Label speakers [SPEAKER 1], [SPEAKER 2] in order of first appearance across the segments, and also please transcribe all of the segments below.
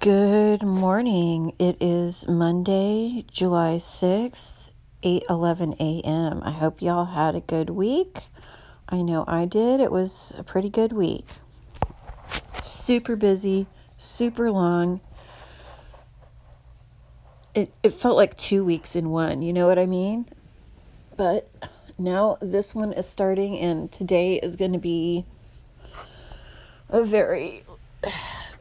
[SPEAKER 1] Good morning. It is Monday, July 6th, 8:11 a.m. I hope y'all had a good week. I know I did. It was a pretty good week. Super busy, super long. It it felt like 2 weeks in one, you know what I mean? But now this one is starting and today is going to be a very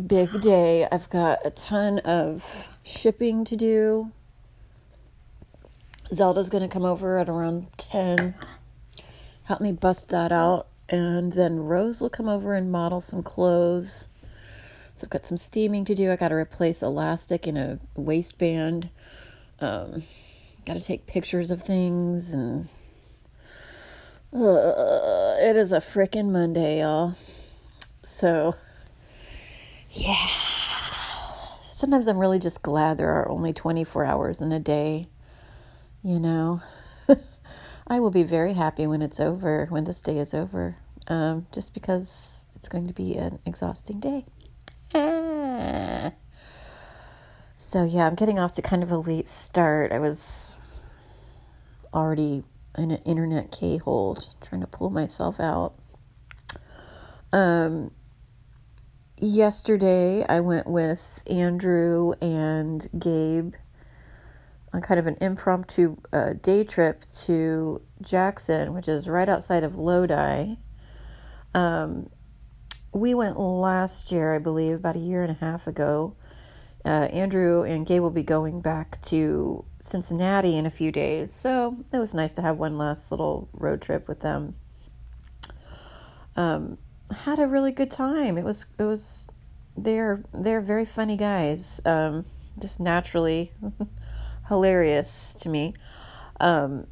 [SPEAKER 1] big day. I've got a ton of shipping to do. Zelda's going to come over at around 10, help me bust that out. And then Rose will come over and model some clothes. So I've got some steaming to do. I got to replace elastic in a waistband. Um, got to take pictures of things. And uh, it is a freaking Monday, y'all. So yeah. Sometimes I'm really just glad there are only 24 hours in a day. You know, I will be very happy when it's over, when this day is over, um, just because it's going to be an exhausting day. So, yeah, I'm getting off to kind of a late start. I was already in an internet K hole trying to pull myself out. Um, yesterday I went with Andrew and Gabe on kind of an impromptu uh, day trip to Jackson, which is right outside of Lodi. Um, we went last year, I believe, about a year and a half ago. Uh, Andrew and Gabe will be going back to Cincinnati in a few days, so it was nice to have one last little road trip with them. Um, had a really good time. It was it was they're they're very funny guys. Um, just naturally hilarious to me. Um,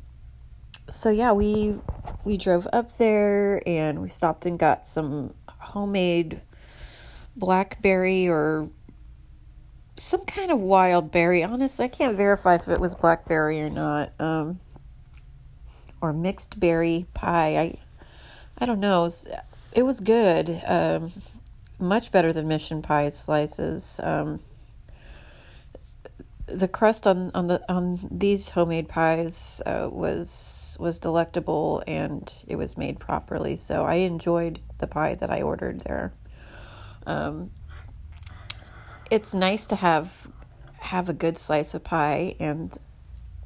[SPEAKER 1] so yeah, we we drove up there and we stopped and got some homemade blackberry or some kind of wild berry. Honestly, I can't verify if it was blackberry or not. Um, or mixed berry pie. I I don't know it was good. Um, much better than Mission Pie slices. Um, the crust on, on the on these homemade pies uh, was was delectable and it was made properly. So I enjoyed the pie that I ordered there. Um, it's nice to have have a good slice of pie and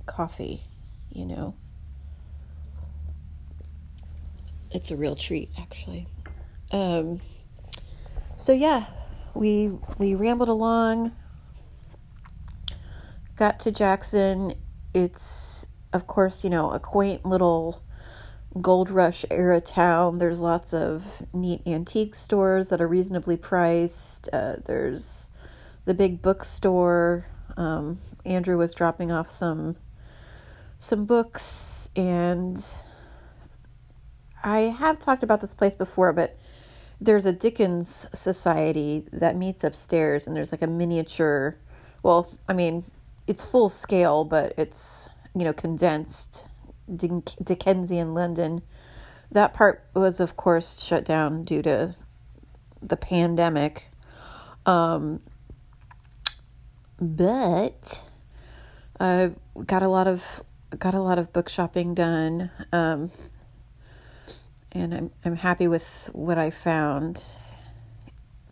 [SPEAKER 1] coffee, you know. It's a real treat, actually. Um, so yeah, we we rambled along, got to Jackson. It's of course you know a quaint little gold rush era town. There's lots of neat antique stores that are reasonably priced. Uh, there's the big bookstore. Um, Andrew was dropping off some some books and I have talked about this place before, but there's a Dickens Society that meets upstairs, and there's like a miniature. Well, I mean, it's full scale, but it's you know condensed Dickensian London. That part was, of course, shut down due to the pandemic. Um, but I got a lot of got a lot of book shopping done. Um, and I'm I'm happy with what I found.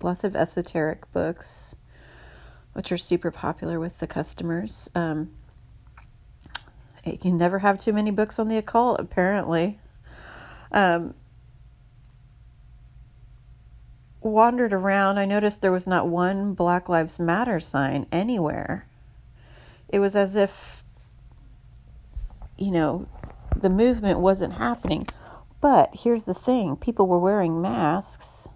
[SPEAKER 1] Lots of esoteric books, which are super popular with the customers. Um, you can never have too many books on the occult, apparently. Um, wandered around, I noticed there was not one Black Lives Matter sign anywhere. It was as if, you know, the movement wasn't happening. But here's the thing people were wearing masks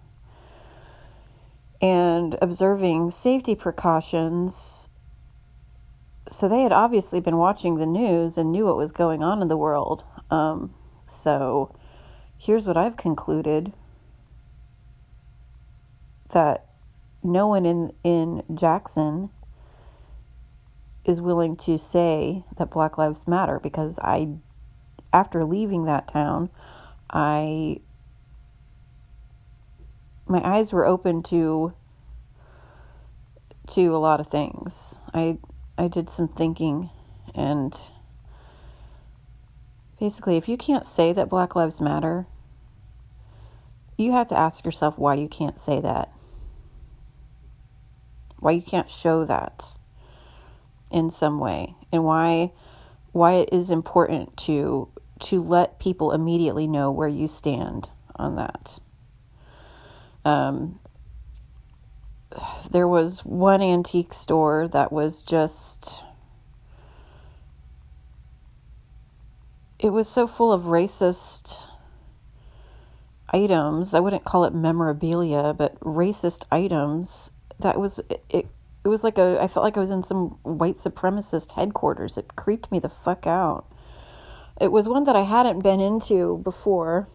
[SPEAKER 1] and observing safety precautions. So they had obviously been watching the news and knew what was going on in the world. Um, so here's what I've concluded that no one in, in Jackson is willing to say that Black Lives Matter because I, after leaving that town, I my eyes were open to to a lot of things. I I did some thinking and basically if you can't say that Black Lives Matter, you have to ask yourself why you can't say that. Why you can't show that in some way and why why it is important to to let people immediately know where you stand on that. Um, there was one antique store that was just it was so full of racist items. I wouldn't call it memorabilia, but racist items. That was it, it. It was like a. I felt like I was in some white supremacist headquarters. It creeped me the fuck out. It was one that I hadn't been into before.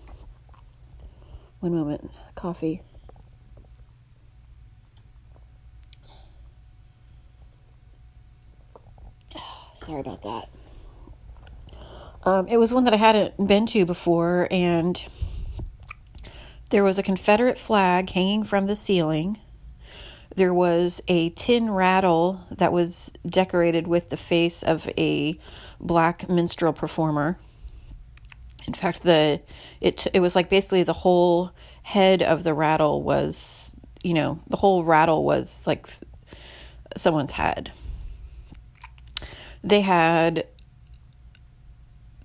[SPEAKER 1] One moment, coffee. Sorry about that. Um, it was one that I hadn't been to before, and there was a Confederate flag hanging from the ceiling. There was a tin rattle that was decorated with the face of a black minstrel performer. In fact, the it it was like basically the whole head of the rattle was, you know, the whole rattle was like someone's head. They had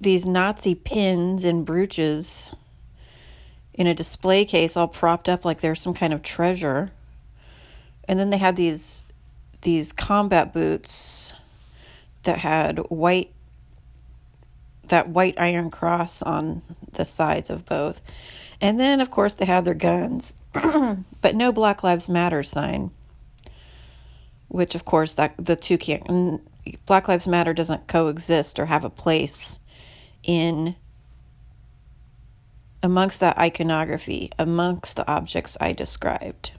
[SPEAKER 1] these Nazi pins and brooches in a display case all propped up like they're some kind of treasure. And then they had these these combat boots that had white that white iron cross on the sides of both. And then of course they had their guns, but no Black Lives Matter sign. Which of course that the two can't Black Lives Matter doesn't coexist or have a place in amongst that iconography, amongst the objects I described.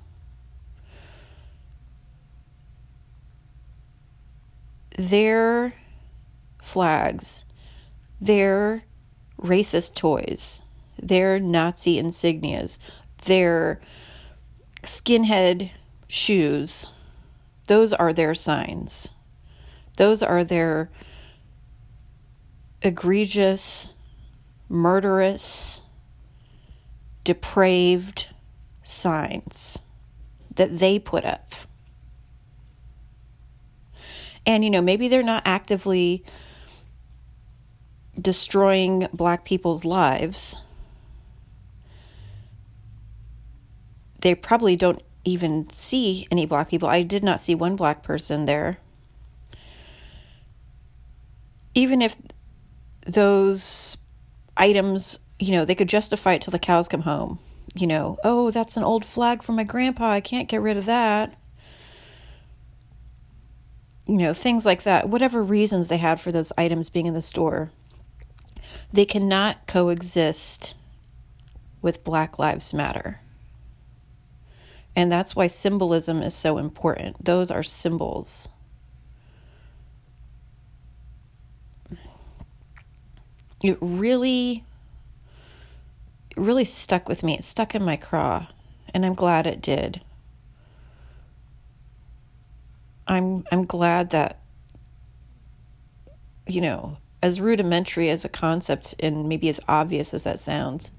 [SPEAKER 1] Their flags, their racist toys, their Nazi insignias, their skinhead shoes, those are their signs. Those are their egregious, murderous, depraved signs that they put up. And, you know, maybe they're not actively destroying black people's lives. They probably don't even see any black people. I did not see one black person there. Even if those items, you know, they could justify it till the cows come home. You know, oh, that's an old flag from my grandpa. I can't get rid of that. You know, things like that. Whatever reasons they had for those items being in the store, they cannot coexist with Black Lives Matter. And that's why symbolism is so important. Those are symbols. it really really stuck with me. It stuck in my craw, and I'm glad it did. I'm I'm glad that you know, as rudimentary as a concept and maybe as obvious as that sounds,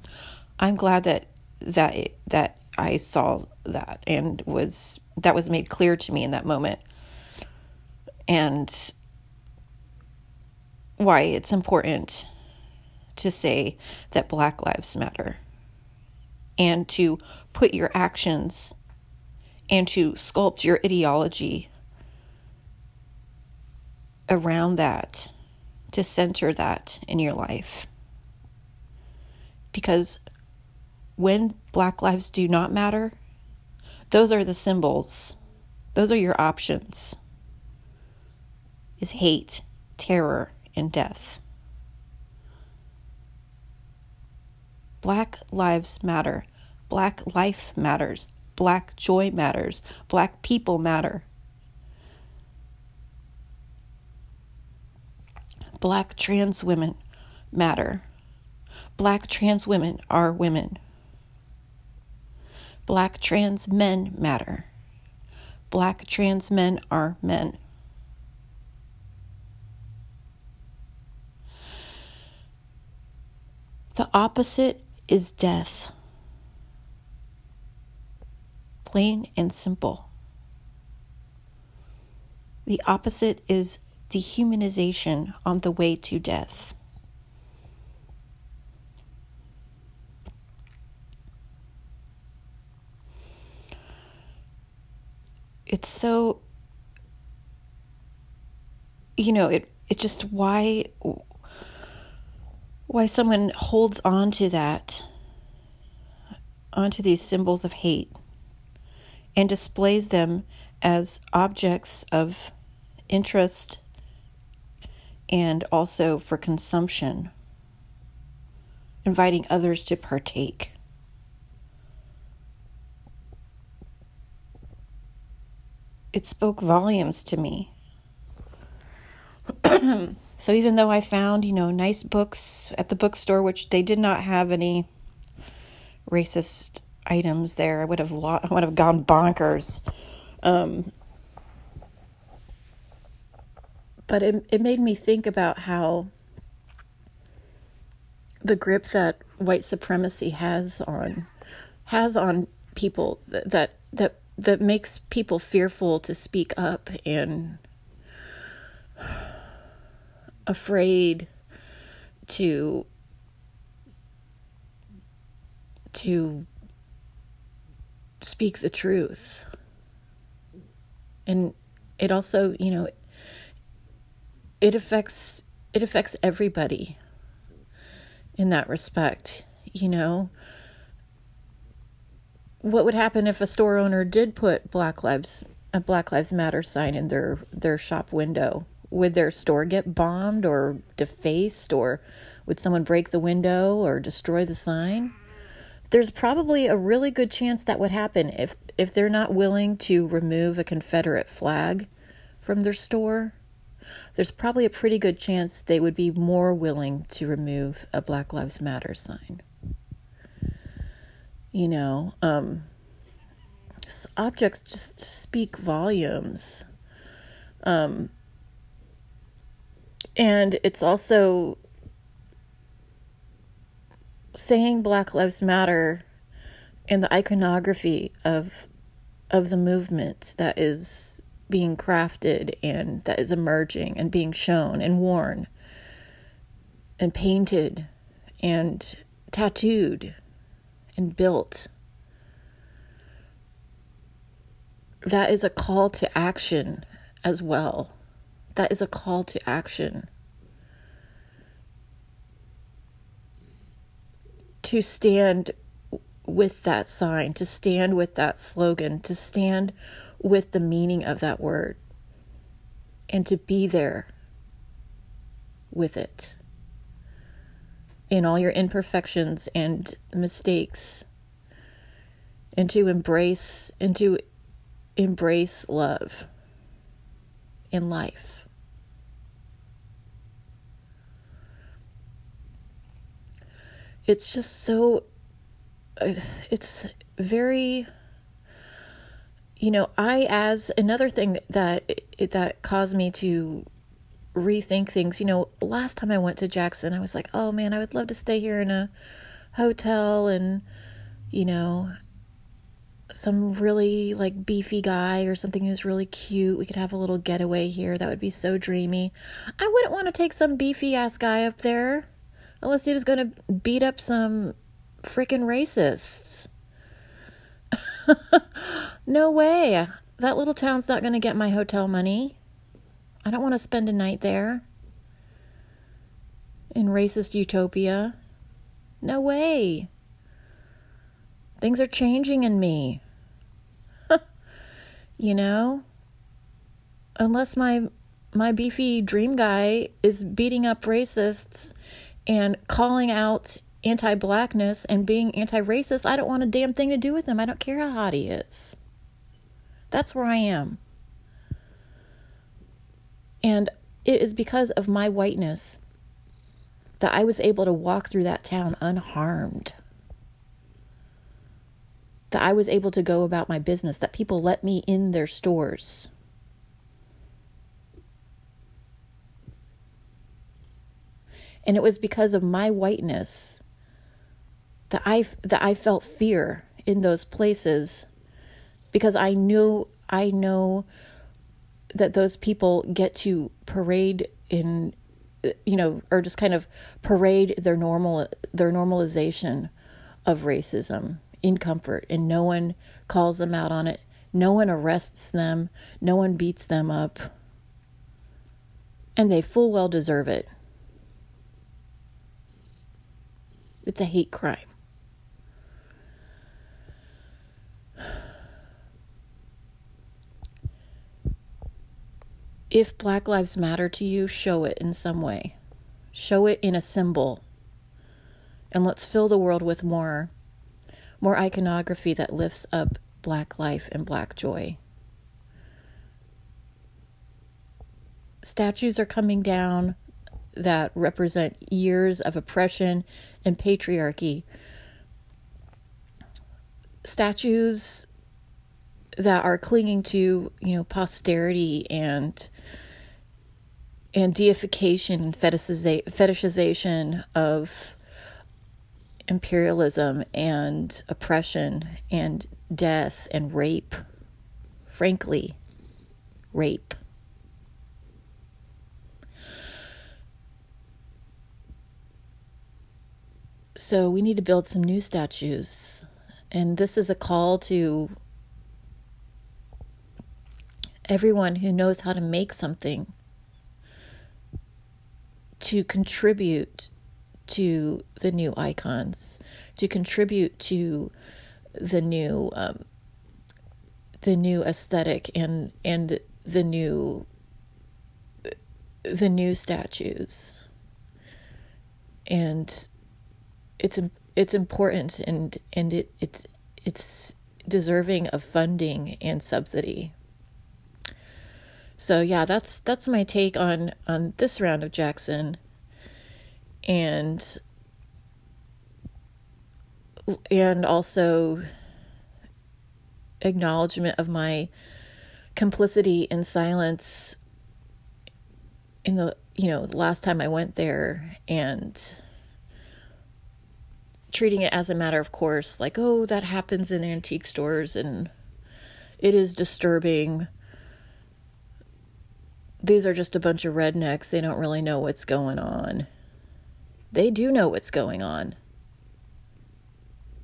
[SPEAKER 1] I'm glad that that that I saw that and was that was made clear to me in that moment. And why it's important to say that Black Lives Matter and to put your actions and to sculpt your ideology around that, to center that in your life. Because when Black lives do not matter, those are the symbols, those are your options is hate, terror, and death. Black Lives Matter. Black life matters. Black joy matters. Black people matter. Black trans women matter. Black trans women are women. Black trans men matter. black trans men are men. The opposite is death. Plain and simple. The opposite is dehumanization on the way to death. It's so you know, it it just why why someone holds on to that onto these symbols of hate and displays them as objects of interest and also for consumption, inviting others to partake. It spoke volumes to me. so even though I found, you know, nice books at the bookstore, which they did not have any racist items there, I would have lo- I would have gone bonkers. Um, but it it made me think about how the grip that white supremacy has on has on people that that that, makes people fearful to speak up and afraid to to speak the truth. And it also you know it affects it affects everybody in that respect you know? What would happen if a store owner did put black lives a black lives matter sign in their their shop window? Would their store get bombed or defaced or would someone break the window or destroy the sign? There's probably a really good chance that would happen if if they're not willing to remove a confederate flag from their store there's probably a pretty good chance they would be more willing to remove a black lives matter sign. You know um, objects just speak volumes. Um, and it's also saying Black Lives Matter and the iconography of of the movement that is being crafted and that is emerging and being shown and worn and painted and tattooed and built. That is a call to action as well that is a call to action. To stand with that sign, to stand with that slogan, to stand with the meaning of that word, and to be there with it in all your imperfections and mistakes, and to embrace and to embrace love in life. it's just so uh, it's very you know i as another thing that that caused me to rethink things you know last time i went to jackson i was like oh man i would love to stay here in a hotel and you know some really like beefy guy or something who's really cute. We could have a little getaway here. That would be so dreamy. I wouldn't want to take some beefy ass guy up there unless he was going to beat up some freaking racists. no way. That little town's not going to get my hotel money. I don't want to spend a night there in racist utopia. No way. Things are changing in me. you know? Unless my my beefy dream guy is beating up racists and calling out anti blackness and being anti racist, I don't want a damn thing to do with him. I don't care how hot he is. That's where I am. And it is because of my whiteness that I was able to walk through that town unharmed. that I was able to go about my business, that people let me in their stores. And it was because of my whiteness that I that I felt fear in those places because I knew I know that those people get to parade in you know or just kind of parade their normal their normalization of racism in comfort. And no one calls them out on it. No one arrests them. No one beats them up. And they full well deserve it. It's a hate crime if Black Lives Matter to you, show it in some way. Show it in a symbol. And let's fill the world with more more iconography that lifts up black life and black joy. Statues are coming down that represent years of oppression and patriarchy. Statues that are clinging to you know posterity and and deification and fetishization of imperialism and oppression and death and rape frankly rape. So we need to build some new statues. And this is a call to everyone who knows how to make something to contribute to the new icons, to contribute to the new um, the new aesthetic and and the new the new statues. And it's it's important and and it it's it's deserving of funding and subsidy so yeah, that's that's my take on on this round of Jackson, and and also acknowledgement of my complicity in silence in the you know the last time I went there and treating it as a matter of course like oh that happens in antique stores and it is disturbing these are just a bunch of rednecks. They don't really know what's going on. They do know what's going on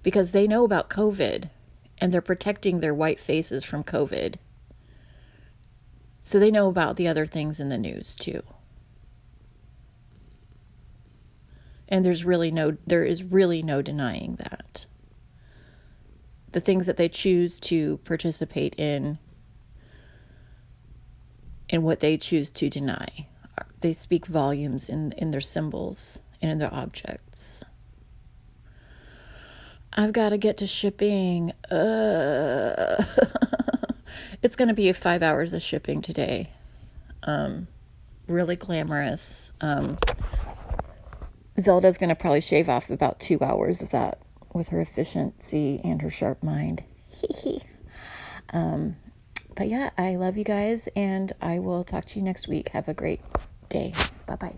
[SPEAKER 1] because they know about COVID and they're protecting their white faces from COVID. So they know about the other things in the news too. And there's really no there is really no denying that. The things that they choose to participate in in what they choose to deny. They speak volumes in, in their symbols and in their objects. I've got to get to shipping. Uh, it's going to be five hours of shipping today. Um, really glamorous. Um, Zelda's going to probably shave off about two hours of that with her efficiency and her sharp mind. um, but yeah, I love you guys, and I will talk to you next week. Have a great day. Bye bye.